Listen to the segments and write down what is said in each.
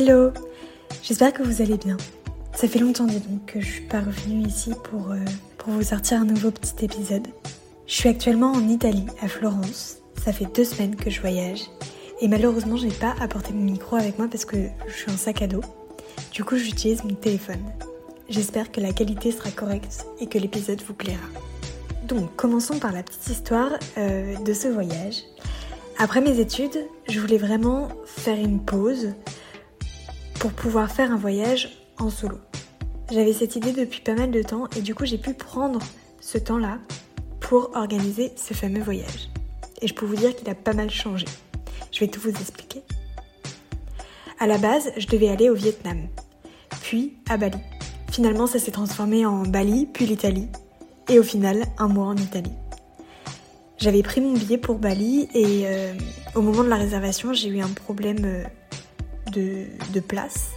Hello J'espère que vous allez bien. Ça fait longtemps donc que je suis pas revenue ici pour, euh, pour vous sortir un nouveau petit épisode. Je suis actuellement en Italie, à Florence. Ça fait deux semaines que je voyage. Et malheureusement, je n'ai pas apporté mon micro avec moi parce que je suis en sac à dos. Du coup, j'utilise mon téléphone. J'espère que la qualité sera correcte et que l'épisode vous plaira. Donc, commençons par la petite histoire euh, de ce voyage. Après mes études, je voulais vraiment faire une pause pour pouvoir faire un voyage en solo. J'avais cette idée depuis pas mal de temps et du coup j'ai pu prendre ce temps-là pour organiser ce fameux voyage. Et je peux vous dire qu'il a pas mal changé. Je vais tout vous expliquer. À la base, je devais aller au Vietnam, puis à Bali. Finalement, ça s'est transformé en Bali, puis l'Italie, et au final, un mois en Italie. J'avais pris mon billet pour Bali et euh, au moment de la réservation, j'ai eu un problème de, place.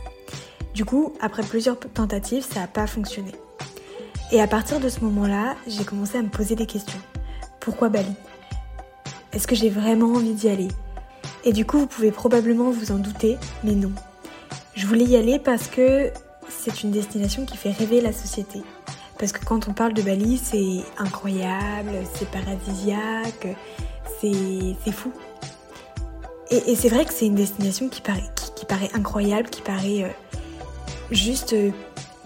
Du coup, après plusieurs tentatives, ça n'a pas fonctionné. Et à partir de ce moment-là, j'ai commencé à me poser des questions. Pourquoi Bali? Est-ce que j'ai vraiment envie d'y aller? Et du coup, vous pouvez probablement vous en douter, mais non. Je voulais y aller parce que c'est une destination qui fait rêver la société. Parce que quand on parle de Bali, c'est incroyable, c'est paradisiaque, c'est fou. Et, c'est vrai que c'est une destination qui paraît, qui, paraît incroyable, qui paraît euh, juste euh,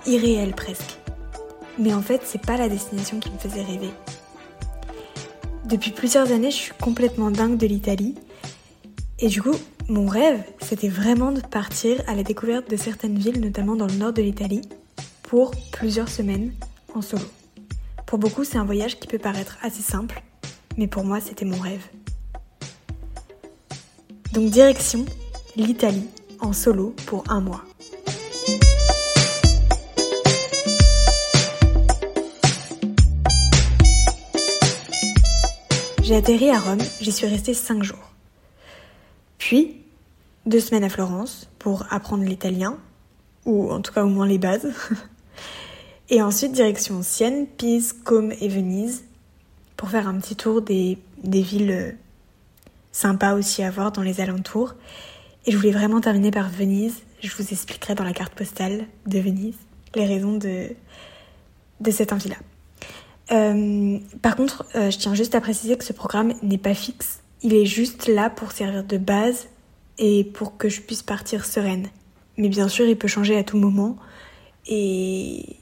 irréelle presque. Mais en fait, c'est pas la destination qui me faisait rêver. Depuis plusieurs années, je suis complètement dingue de l'Italie. Et du coup, mon rêve, c'était vraiment de partir à la découverte de certaines villes, notamment dans le nord de l'Italie, pour plusieurs semaines en solo. Pour beaucoup, c'est un voyage qui peut paraître assez simple, mais pour moi, c'était mon rêve. Donc direction l'Italie en solo pour un mois. J'ai atterri à Rome, j'y suis restée 5 jours. Puis, deux semaines à Florence pour apprendre l'italien, ou en tout cas au moins les bases. Et ensuite, direction Sienne, Pise, Côme et Venise pour faire un petit tour des, villes euh, sympas aussi à voir dans les alentours. Et je voulais vraiment terminer par Venise. Je vous expliquerai dans la carte postale de Venise les raisons de, de cette envie-là. Euh, par contre, euh, je tiens juste à préciser que ce programme n'est pas fixe. Il est juste là pour servir de base et pour que je puisse partir sereine. Mais bien sûr, il peut changer à tout moment. Et,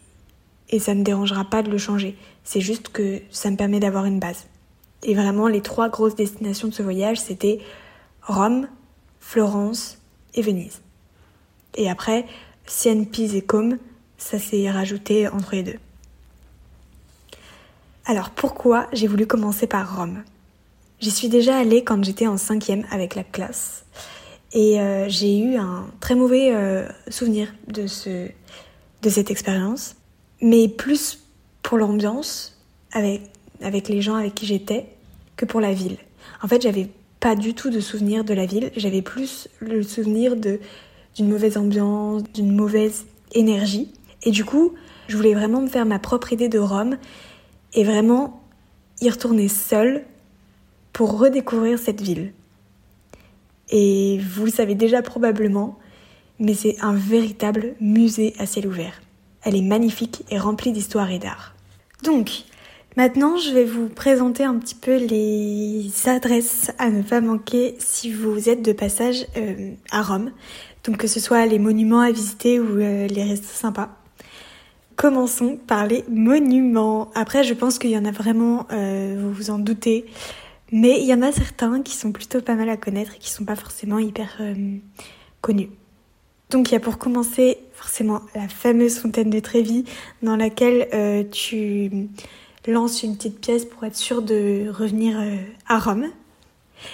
et ça ne me dérangera pas de le changer. C'est juste que ça me permet d'avoir une base. Et vraiment, les trois grosses destinations de ce voyage, c'était Rome, Florence et Venise. Et après, Sienne, Pise et Côme, ça s'est rajouté entre les deux. Alors pourquoi j'ai voulu commencer par Rome? J'y suis déjà allée quand j'étais en cinquième avec la classe. Et euh, j'ai eu un très mauvais euh, souvenir de, ce, de cette expérience mais plus pour l'ambiance avec, avec les gens avec qui j'étais que pour la ville. En fait, j'avais pas du tout de souvenir de la ville, j'avais plus le souvenir d'une mauvaise ambiance, d'une mauvaise énergie. Et du coup, je voulais vraiment me faire ma propre idée de Rome et vraiment y retourner seule pour redécouvrir cette ville. Et vous le savez déjà probablement, mais c'est un véritable musée à ciel ouvert. Elle est magnifique et remplie d'histoire et d'art. Donc, maintenant, je vais vous présenter un petit peu les adresses à ne pas manquer si vous êtes de passage euh, à Rome. Donc, que ce soit les monuments à visiter ou euh, les restos sympas. Commençons par les monuments. Après, je pense qu'il y en a vraiment, euh, vous vous en doutez, mais il y en a certains qui sont plutôt pas mal à connaître et qui sont pas forcément hyper connus. Donc il y a pour commencer forcément la fameuse fontaine de Trévis dans laquelle tu lances une petite pièce pour être sûr de revenir euh, à Rome.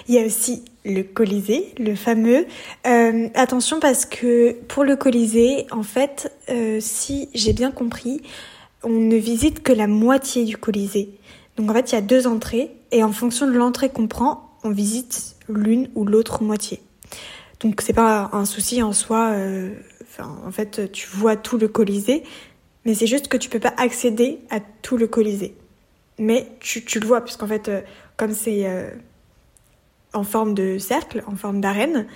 Il y a aussi le Colisée, le fameux. Euh, attention parce que pour le Colisée, en fait, si j'ai bien compris, on ne visite que la moitié du Colisée. Donc en fait, il y a deux entrées et en fonction de l'entrée qu'on prend, on visite l'une ou l'autre moitié. Donc c'est pas un souci en soi. Euh, en fait, tu vois tout le Colisée, mais c'est juste que tu peux pas accéder à tout le Colisée. Mais tu, le vois, puisqu'en fait, euh, comme c'est euh, en forme de cercle, en forme d'arène,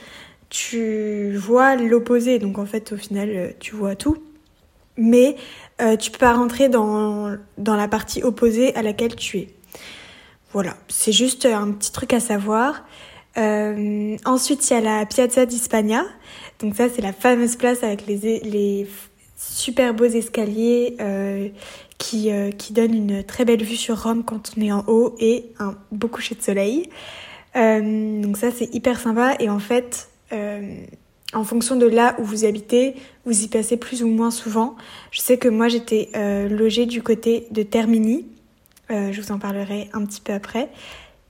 tu vois l'opposé. Donc en fait, au final, tu vois tout. Mais euh, tu peux pas rentrer dans, la partie opposée à laquelle tu es. Voilà, c'est juste un petit truc à savoir. Euh, ensuite, il y a la Piazza d'Hispania. Donc ça, c'est la fameuse place avec les super beaux escaliers euh, qui, euh, qui donnent une très belle vue sur Rome quand on est en haut et un beau coucher de soleil. Euh, donc ça, c'est hyper sympa. Et en fait, en fonction de là où vous habitez, vous y passez plus ou moins souvent. Je sais que moi, j'étais logée du côté de Termini. je vous en parlerai un petit peu après.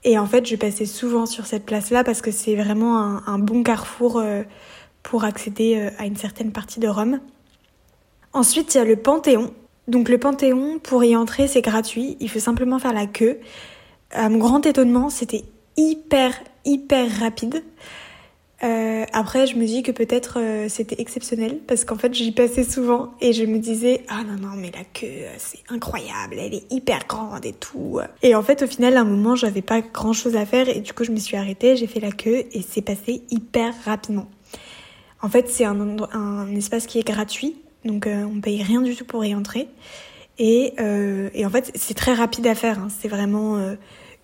Et en fait, je passais souvent sur cette place-là parce que c'est vraiment un, un, bon carrefour pour accéder à une certaine partie de Rome. Ensuite, il y a le Panthéon. Donc le Panthéon, pour y entrer, c'est gratuit. Il faut simplement faire la queue. À mon grand étonnement, c'était hyper, hyper rapide. Euh, après, je me dis que peut-être euh, c'était exceptionnel parce qu'en fait, j'y passais souvent et je me disais ah non non mais la queue c'est incroyable, elle est hyper grande et tout. Et en fait, au final, à un moment, j'avais pas grand chose à faire et du coup, je me suis arrêtée, j'ai fait la queue et c'est passé hyper rapidement. En fait, c'est un espace qui est gratuit donc euh, on paye rien du tout pour y entrer. Et, euh, et en fait, c'est très rapide à faire. Hein. C'est vraiment euh,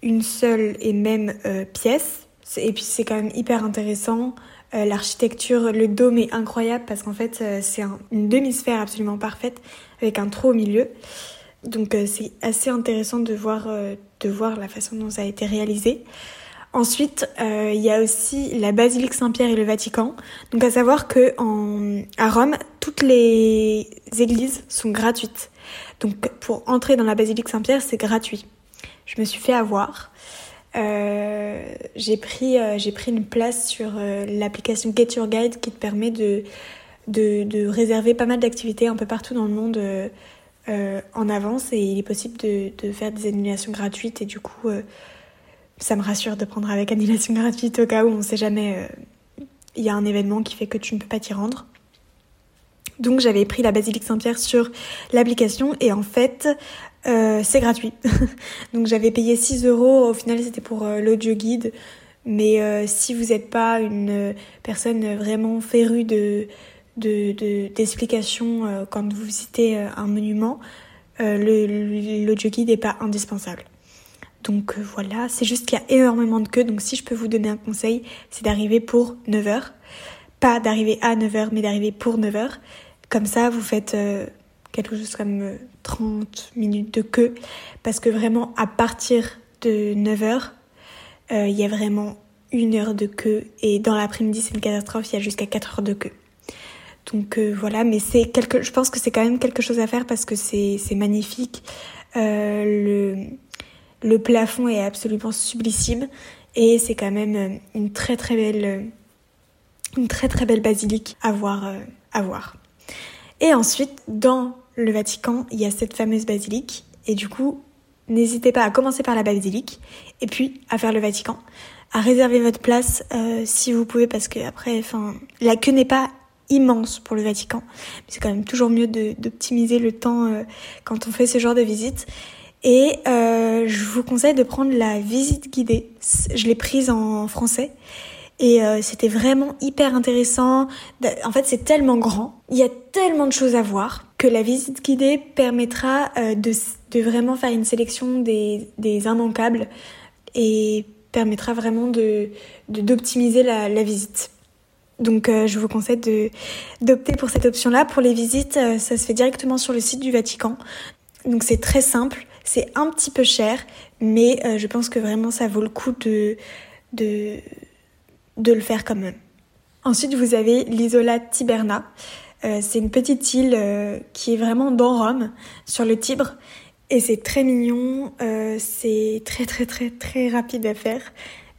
une seule et même pièce. Et puis c'est quand même hyper intéressant. L'architecture, le dôme est incroyable parce qu'en fait c'est une demi-sphère absolument parfaite avec un trou au milieu. Donc c'est assez intéressant de voir, de voir la façon dont ça a été réalisé. Ensuite, euh, il y a aussi la basilique Saint-Pierre et le Vatican. Donc à savoir que en, à Rome, toutes les églises sont gratuites. Donc pour entrer dans la basilique Saint-Pierre, c'est gratuit. Je me suis fait avoir. Euh, j'ai pris euh, j'ai pris une place sur l'application Get Your Guide qui te permet de de, de réserver pas mal d'activités un peu partout dans le monde en avance et il est possible de, de faire des annulations gratuites et du coup ça me rassure de prendre avec annulation gratuite au cas où on sait jamais euh, il y a un événement qui fait que tu ne peux pas t'y rendre. Donc j'avais pris la basilique Saint-Pierre sur l'application et en fait euh, c'est gratuit. Donc j'avais payé 6 euros, au final c'était pour euh, l'audio guide. Mais si vous n'êtes pas une personne vraiment férue de d'explications de, quand vous visitez un monument, l'audio guide n'est pas indispensable. Donc euh, voilà, c'est juste qu'il y a énormément de queues. Donc si je peux vous donner un conseil, c'est d'arriver pour 9h. Pas d'arriver à 9h, mais d'arriver pour 9h. Comme ça, vous faites euh, quelque chose comme 30 euh, minutes de queue. Parce que vraiment, à partir de 9h, il y a vraiment une heure de queue. Et dans l'après-midi, c'est une catastrophe, il y a jusqu'à 4 heures de queue. Donc voilà, mais c'est quelque, je pense que c'est quand même quelque chose à faire parce que c'est magnifique. le le plafond est absolument sublissime et c'est quand même euh, une très très belle euh, une très très belle basilique à voir euh, à voir. Et ensuite dans le Vatican, il y a cette fameuse basilique et du coup, n'hésitez pas à commencer par la basilique et puis à faire le Vatican, à réserver votre place si vous pouvez parce que après enfin la queue n'est pas immense pour le Vatican, mais c'est quand même toujours mieux d'optimiser le temps quand on fait ce genre de visite. Et euh, je vous conseille de prendre la visite guidée. Je l'ai prise en français. Et euh, c'était vraiment hyper intéressant. En fait, c'est tellement grand. Il y a tellement de choses à voir que la visite guidée permettra euh, de, de, vraiment faire une sélection des, des immanquables et permettra vraiment de d'optimiser la, la, visite. Donc euh, je vous conseille de d'opter pour cette option-là. Pour les visites, euh, ça se fait directement sur le site du Vatican. Donc c'est très simple. C'est un petit peu cher, mais euh, je pense que vraiment ça vaut le coup de, le faire quand même. Ensuite, vous avez l'isola Tiberna. Euh, c'est une petite île euh, qui est vraiment dans Rome, sur le Tibre. Et c'est très mignon, c'est très très très très rapide à faire.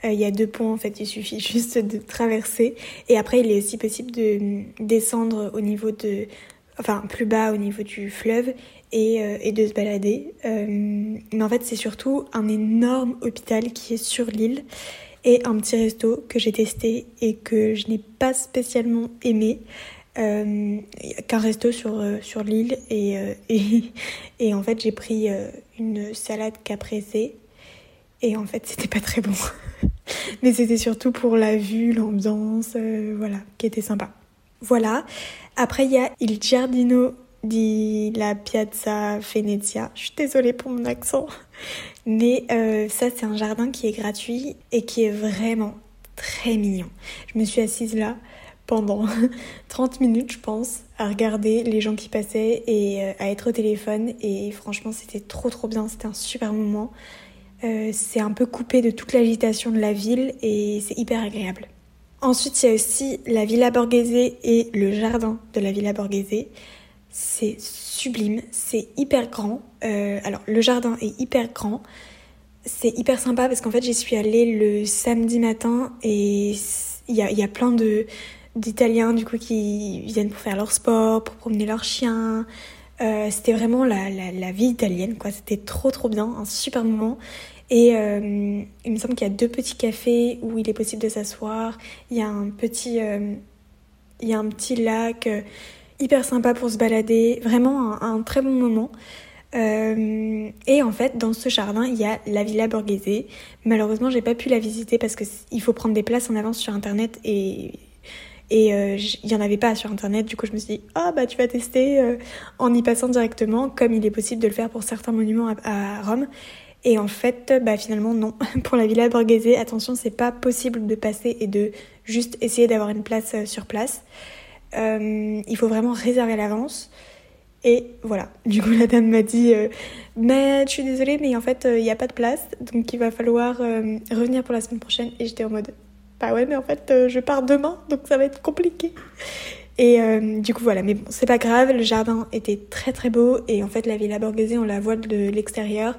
Il y a deux ponts en fait, il suffit juste de traverser. Et après, il est aussi possible de descendre au niveau de, enfin plus bas au niveau du fleuve et, euh, et de se balader. Euh, mais en fait, c'est surtout un énorme hôpital qui est sur l'île et un petit resto que j'ai testé et que je n'ai pas spécialement aimé. Euh, qu'un resto sur, euh, sur l'île et, et, et, en fait j'ai pris une salade caprese et en fait c'était pas très bon. Mais c'était surtout pour la vue, l'ambiance, voilà, qui était sympa. Voilà. Après, il y a Il Giardino di la Piazza Venezia. Je suis désolée pour mon accent. Mais euh, ça, c'est un jardin qui est gratuit et qui est vraiment très mignon. Je me suis assise là pendant 30 minutes, je pense, à regarder les gens qui passaient et euh, à être au téléphone. Et franchement, c'était trop trop bien. C'était un super moment. Euh, c'est un peu coupé de toute l'agitation de la ville et c'est hyper agréable. Ensuite, il y a aussi la Villa Borghese et le jardin de la Villa Borghese. C'est sublime, c'est hyper grand. Euh, alors, le jardin est hyper grand. C'est hyper sympa parce qu'en fait, j'y suis allée le samedi matin et il y a, y a, plein de d'Italiens du coup qui viennent pour faire leur sport, pour promener leurs chiens. Euh, c'était vraiment la, la, la, vie italienne, quoi. C'était trop trop bien, un super moment. Et euh, il me semble qu'il y a deux petits cafés où il est possible de s'asseoir. Il y a un petit, il y a un petit lac hyper sympa pour se balader. Vraiment un, un très bon moment. Euh, et en fait, dans ce jardin, il y a la Villa Borghese. Malheureusement, j'ai pas pu la visiter parce qu'il faut prendre des places en avance sur internet et et euh, il n'y en avait pas sur internet. Du coup, je me suis dit, ah bah tu vas tester euh, en y passant directement, comme il est possible de le faire pour certains monuments à, à Rome. Et en fait, bah finalement non. Pour la Villa Borghese, attention, c'est pas possible de passer et de juste essayer d'avoir une place sur place. Euh, il faut vraiment réserver à l'avance. Et voilà. Du coup, la dame m'a dit euh, Mais je suis désolée, mais en fait, il n'y a pas de place. Donc, il va falloir euh, revenir pour la semaine prochaine. Et j'étais en mode Bah ouais, mais en fait, euh, je pars demain. Donc, ça va être compliqué. Et du coup, voilà. Mais bon, c'est pas grave. Le jardin était très très beau. Et en fait, la Villa Borghese, on la voit de l'extérieur.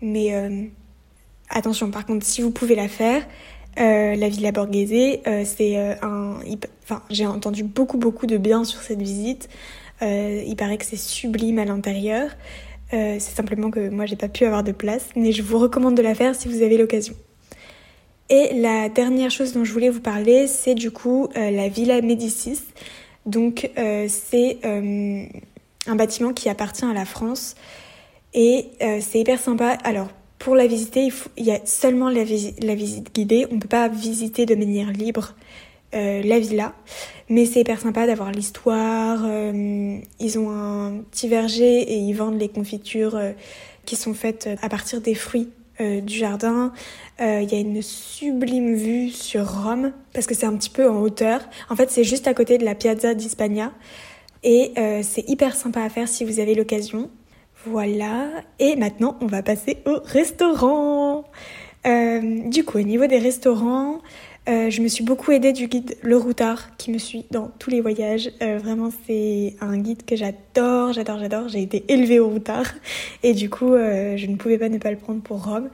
Mais attention, par contre, si vous pouvez la faire, la Villa Borghese, c'est un. J'ai entendu beaucoup beaucoup de bien sur cette visite. Euh, il paraît que c'est sublime à l'intérieur. Euh, c'est simplement que moi j'ai pas pu avoir de place, mais je vous recommande de la faire si vous avez l'occasion. Et la dernière chose dont je voulais vous parler, c'est du coup euh, la Villa Médicis. Donc c'est un bâtiment qui appartient à la France et c'est hyper sympa. Alors pour la visiter, il y a seulement la, la visite guidée. On ne peut pas visiter de manière libre euh, la villa. Mais c'est hyper sympa d'avoir l'histoire. Euh, ils ont un petit verger et ils vendent les confitures euh, qui sont faites à partir des fruits du jardin. Il y a une sublime vue sur Rome parce que c'est un petit peu en hauteur. En fait, c'est juste à côté de la Piazza d'Ispagna. Et c'est hyper sympa à faire si vous avez l'occasion. Voilà. Et maintenant, on va passer au restaurant. du coup, au niveau des restaurants, euh, je me suis beaucoup aidée du guide Le Routard qui me suit dans tous les voyages. Euh, vraiment, c'est un guide que j'adore, j'adore, j'adore. J'ai été élevée au Routard et du coup, euh, je ne pouvais pas ne pas le prendre pour Rome.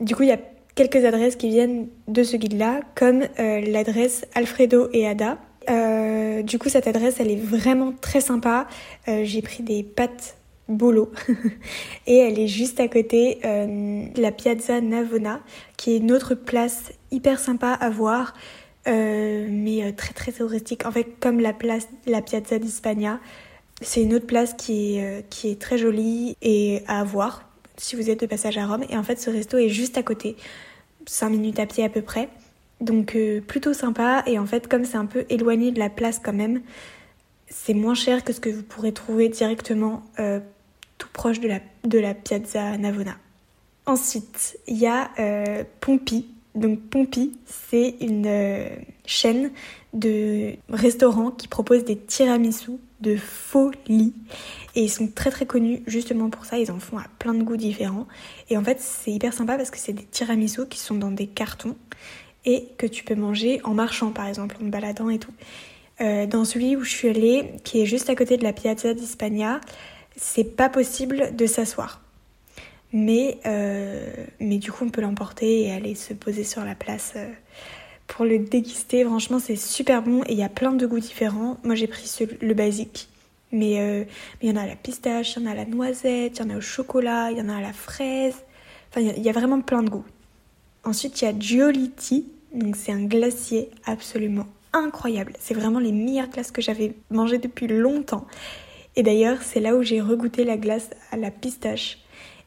Du coup, il y a quelques adresses qui viennent de ce guide-là, comme l'adresse Alfredo et Ada. du coup, cette adresse, elle est vraiment très sympa. J'ai pris des pâtes Bolo. et elle est juste à côté euh, de la Piazza Navona, qui est une autre place hyper sympa à voir, euh, mais euh, très très touristique. En fait, comme la place, la Piazza d'Hispania, c'est une autre place qui est, qui est très jolie et à voir si vous êtes de passage à Rome. Et en fait, ce resto est juste à côté, 5 minutes à pied à peu près. Donc plutôt sympa. Et en fait, comme c'est un peu éloigné de la place quand même, c'est moins cher que ce que vous pourrez trouver directement tout proche de la, de la Piazza Navona. Ensuite, il y a euh, Pompi. Donc Pompi, c'est une euh, chaîne de restaurants qui propose des tiramisu de folie. Et ils sont très très connus justement pour ça, ils en font à plein de goûts différents. Et en fait, c'est hyper sympa parce que c'est des tiramisu qui sont dans des cartons et que tu peux manger en marchant par exemple, en te baladant et tout. Euh, dans celui où je suis allée, qui est juste à côté de la Piazza d'Hispania, c'est pas possible de s'asseoir. Mais, euh, mais du coup, on peut l'emporter et aller se poser sur la place euh, pour le déguster. Franchement, c'est super bon et il y a plein de goûts différents. Moi, j'ai pris le basique. Mais euh, il y en a à la pistache, il y en a à la noisette, il y en a au chocolat, il y en a à la fraise. Enfin, il y, a vraiment plein de goûts. Ensuite, il y a Giolitti. Donc, c'est un glacier absolument incroyable. C'est vraiment les meilleures glaces que j'avais mangées depuis longtemps. Et d'ailleurs, c'est là où j'ai regoûté la glace à la pistache.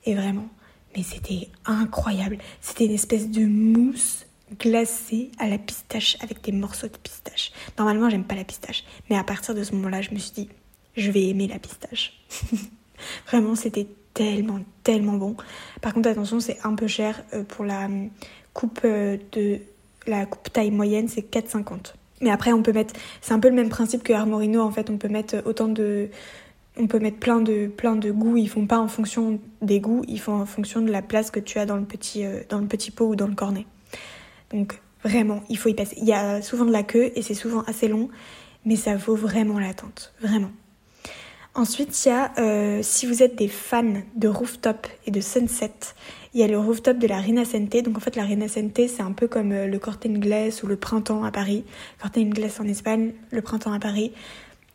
Et vraiment, mais c'était incroyable. C'était une espèce de mousse, glacée à la pistache avec des morceaux de pistache. Normalement, j'aime pas la pistache, mais à partir de ce moment-là, je me suis dit, je vais aimer la pistache. Vraiment, c'était tellement, tellement bon. Par contre, attention, c'est un peu cher euh, pour la hum, coupe euh, de la coupe taille moyenne, c'est 4,50. Mais après, on peut mettre, c'est un peu le même principe que Armorino en fait, on peut mettre autant de, on peut mettre plein de, plein de goûts. Ils font pas en fonction des goûts, ils font en fonction de la place que tu as dans le petit, euh, dans le petit pot ou dans le cornet. Donc vraiment, il faut y passer. Il y a souvent de la queue et c'est souvent assez long, mais ça vaut vraiment l'attente, vraiment. Ensuite, il y a, euh, si vous êtes des fans de rooftop et de sunset, il y a le rooftop de la Rinascente. Donc en fait, la Rinascente, c'est un peu comme euh, le Corte Inglés ou le printemps à Paris. Corte Inglés en Espagne, le printemps à Paris.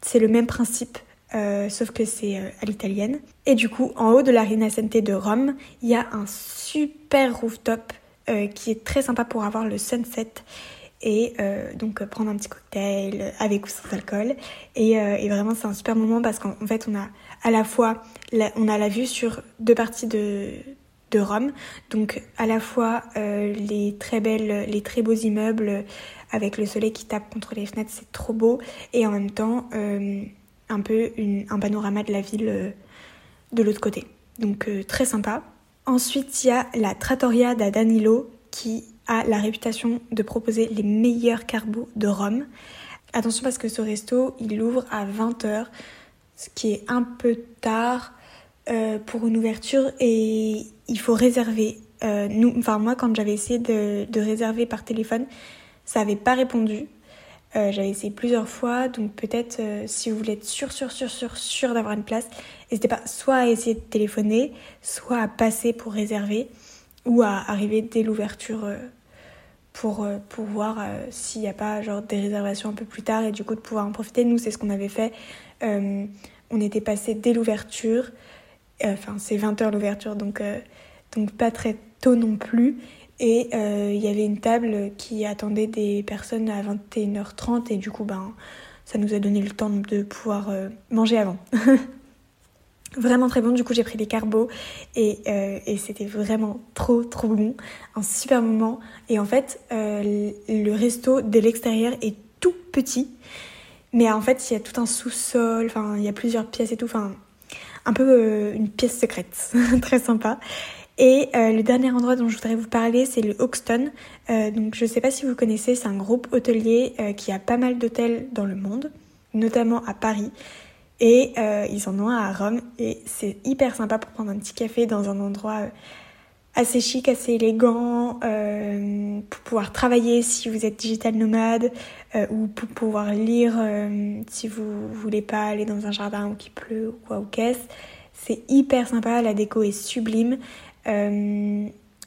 C'est le même principe, euh, sauf que c'est à l'italienne. Et du coup, en haut de la Rinascente de Rome, il y a un super rooftop qui est très sympa pour avoir le sunset et euh, donc prendre un petit cocktail avec ou sans alcool. Et, euh, vraiment c'est un super moment parce qu'en fait on a à la fois la, on a la vue sur deux parties de de Rome. Donc à la fois euh, les très belles les très beaux immeubles avec le soleil qui tape contre les fenêtres c'est trop beau. Et en même temps euh, un peu un panorama de la ville euh, de l'autre côté donc très sympa ensuite il y a la trattoria da Danilo qui a la réputation de proposer les meilleurs carbos de Rome. Attention parce que ce resto, il ouvre à 20h, ce qui est un peu tard euh, pour une ouverture et il faut réserver. Euh, nous, enfin moi, quand j'avais essayé de, réserver par téléphone, ça n'avait pas répondu. Euh, j'avais essayé plusieurs fois, donc peut-être si vous voulez être sûr, sûr, sûr, sûr, sûr d'avoir une place, n'hésitez pas soit à essayer de téléphoner, soit à passer pour réserver, ou à arriver dès l'ouverture pour, euh, pour voir euh, s'il n'y a pas genre des réservations un peu plus tard et du coup de pouvoir en profiter. Nous, c'est ce qu'on avait fait. Euh, on était passé dès l'ouverture. Enfin, c'est 20h l'ouverture, donc, donc pas très tôt non plus. Et il y avait une table qui attendait des personnes à 21h30 et du coup, ben, ça nous a donné le temps de pouvoir manger avant. Vraiment très bon, du coup j'ai pris des carbos et, euh, et c'était vraiment trop trop bon, un super moment. Et en fait euh, le resto de l'extérieur est tout petit, mais en fait il y a tout un sous-sol, enfin il y a plusieurs pièces et tout, enfin un peu euh, une pièce secrète, très sympa. Et le dernier endroit dont je voudrais vous parler, c'est le Hoxton. donc je sais pas si vous connaissez, c'est un groupe hôtelier qui a pas mal d'hôtels dans le monde, notamment à Paris. Et euh, ils en ont un à Rome et c'est hyper sympa pour prendre un petit café dans un endroit euh, assez chic, assez élégant, euh, pour pouvoir travailler si vous êtes digital nomade ou pour pouvoir lire si vous voulez pas aller dans un jardin ou qu'il pleut ou quoi ou. C'est hyper sympa, la déco est sublime.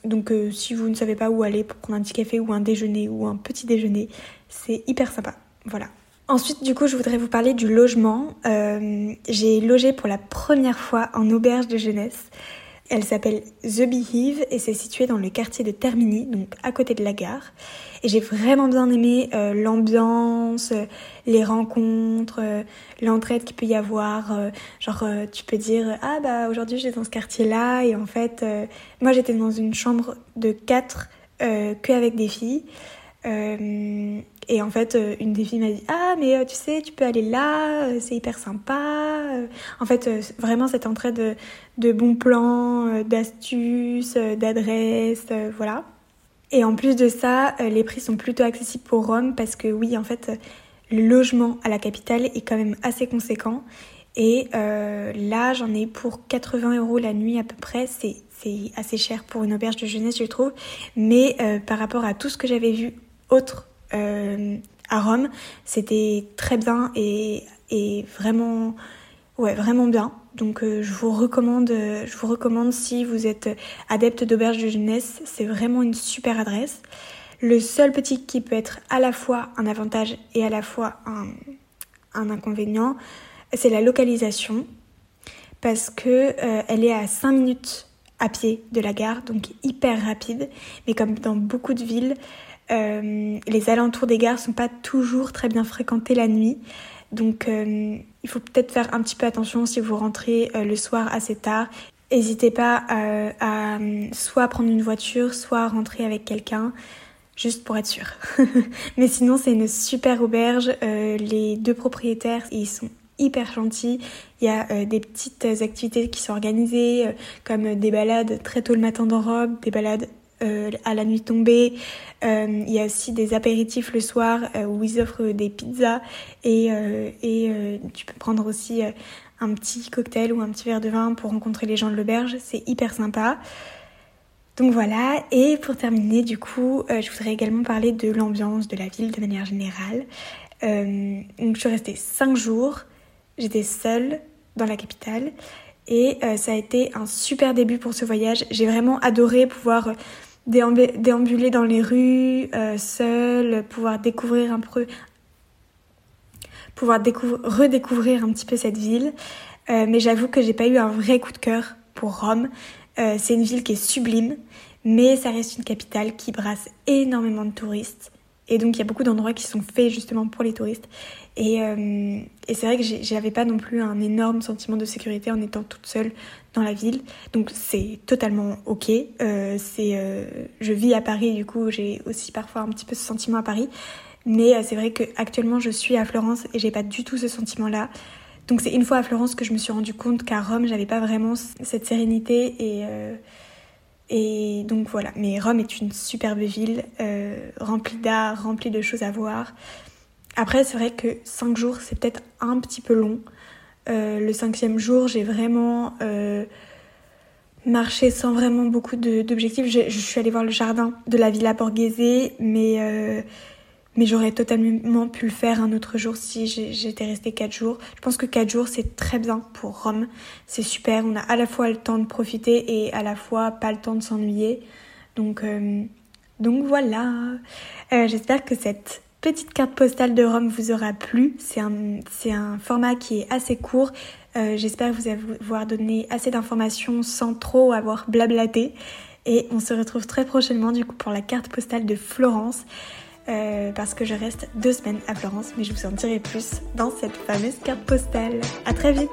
Donc si vous ne savez pas où aller pour prendre un petit café ou un déjeuner ou un petit déjeuner, c'est hyper sympa. Voilà. Ensuite, du coup, je voudrais vous parler du logement. Euh, j'ai logé pour la première fois en auberge de jeunesse. Elle s'appelle The Beehive et c'est situé dans le quartier de Termini, donc à côté de la gare. Et j'ai vraiment bien aimé euh, l'ambiance, les rencontres, euh, l'entraide qu'il peut y avoir. genre, tu peux dire ah bah aujourd'hui j'étais dans ce quartier-là et en fait, moi j'étais dans une chambre de quatre que avec des filles. Et en fait, euh, une des filles m'a dit Ah, mais euh, tu sais, tu peux aller là, euh, c'est hyper sympa. En fait, vraiment cette entrée de, de bons plans, d'astuces, d'adresses, voilà. Et en plus de ça, les prix sont plutôt accessibles pour Rome parce que, oui, en fait, le logement à la capitale est quand même assez conséquent. Et là, j'en ai pour 80 euros la nuit à peu près. C'est assez cher pour une auberge de jeunesse, je trouve. Mais par rapport à tout ce que j'avais vu autre euh, à Rome. C'était très bien et, vraiment, ouais, vraiment bien. Donc euh, je vous recommande, je vous recommande si vous êtes adepte d'auberge de jeunesse, c'est vraiment une super adresse. Le seul petit qui peut être à la fois un avantage et à la fois un, inconvénient, c'est la localisation parce que euh, elle est à 5 minutes à pied de la gare, donc hyper rapide. Mais comme dans beaucoup de villes, euh, les alentours des gares sont pas toujours très bien fréquentés la nuit. Donc euh, il faut peut-être faire un petit peu attention si vous rentrez euh, le soir assez tard. N'hésitez pas à soit prendre une voiture, soit rentrer avec quelqu'un. juste pour être sûr. Mais sinon, c'est une super auberge. Les deux propriétaires, ils sont hyper gentils. Il y a des petites activités qui sont organisées, comme des balades très tôt le matin dans Rome, des balades à la nuit tombée. il y a aussi des apéritifs le soir où ils offrent des pizzas et, et tu peux prendre aussi un petit cocktail ou un petit verre de vin pour rencontrer les gens de l'auberge. C'est hyper sympa. Donc voilà, et pour terminer, du coup, euh, je voudrais également parler de l'ambiance de la ville de manière générale. Euh, donc je suis restée 5 jours, j'étais seule dans la capitale et euh, ça a été un super début pour ce voyage. J'ai vraiment adoré pouvoir déambuler dans les rues seule, pouvoir découvrir un peu, pouvoir redécouvrir un petit peu cette ville. mais j'avoue que j'ai pas eu un vrai coup de cœur pour Rome. Euh, c'est une ville qui est sublime, mais ça reste une capitale qui brasse énormément de touristes. Et donc il y a beaucoup d'endroits qui sont faits justement pour les touristes. Et, euh, c'est vrai que j'avais pas non plus un énorme sentiment de sécurité en étant toute seule dans la ville. Donc c'est totalement ok. Euh, c'est, je vis à Paris, du coup j'ai aussi parfois un petit peu ce sentiment à Paris. Mais c'est vrai qu'actuellement je suis à Florence et j'ai pas du tout ce sentiment-là. Donc c'est une fois à Florence que je me suis rendu compte qu'à Rome, j'avais pas vraiment cette sérénité et euh, et donc voilà. Mais Rome est une superbe ville, euh, remplie d'art, remplie de choses à voir. Après, c'est vrai que 5 jours, c'est peut-être un petit peu long. Euh, le cinquième jour, j'ai vraiment marché sans vraiment beaucoup d'objectifs. Je, je, suis allée voir le jardin de la Villa Borghese, mais mais j'aurais totalement pu le faire un autre jour si j'étais restée 4 jours. Je pense que 4 jours c'est très bien pour Rome. C'est super, on a à la fois le temps de profiter et à la fois pas le temps de s'ennuyer. Donc, euh, donc voilà. Euh, j'espère que cette petite carte postale de Rome vous aura plu. C'est un, un format qui est assez court. Euh, j'espère vous avoir donné assez d'informations sans trop avoir blablaté. Et on se retrouve très prochainement du coup pour la carte postale de Florence. Euh, parce que je reste deux semaines à Florence, mais je vous en dirai plus dans cette fameuse carte postale. À très vite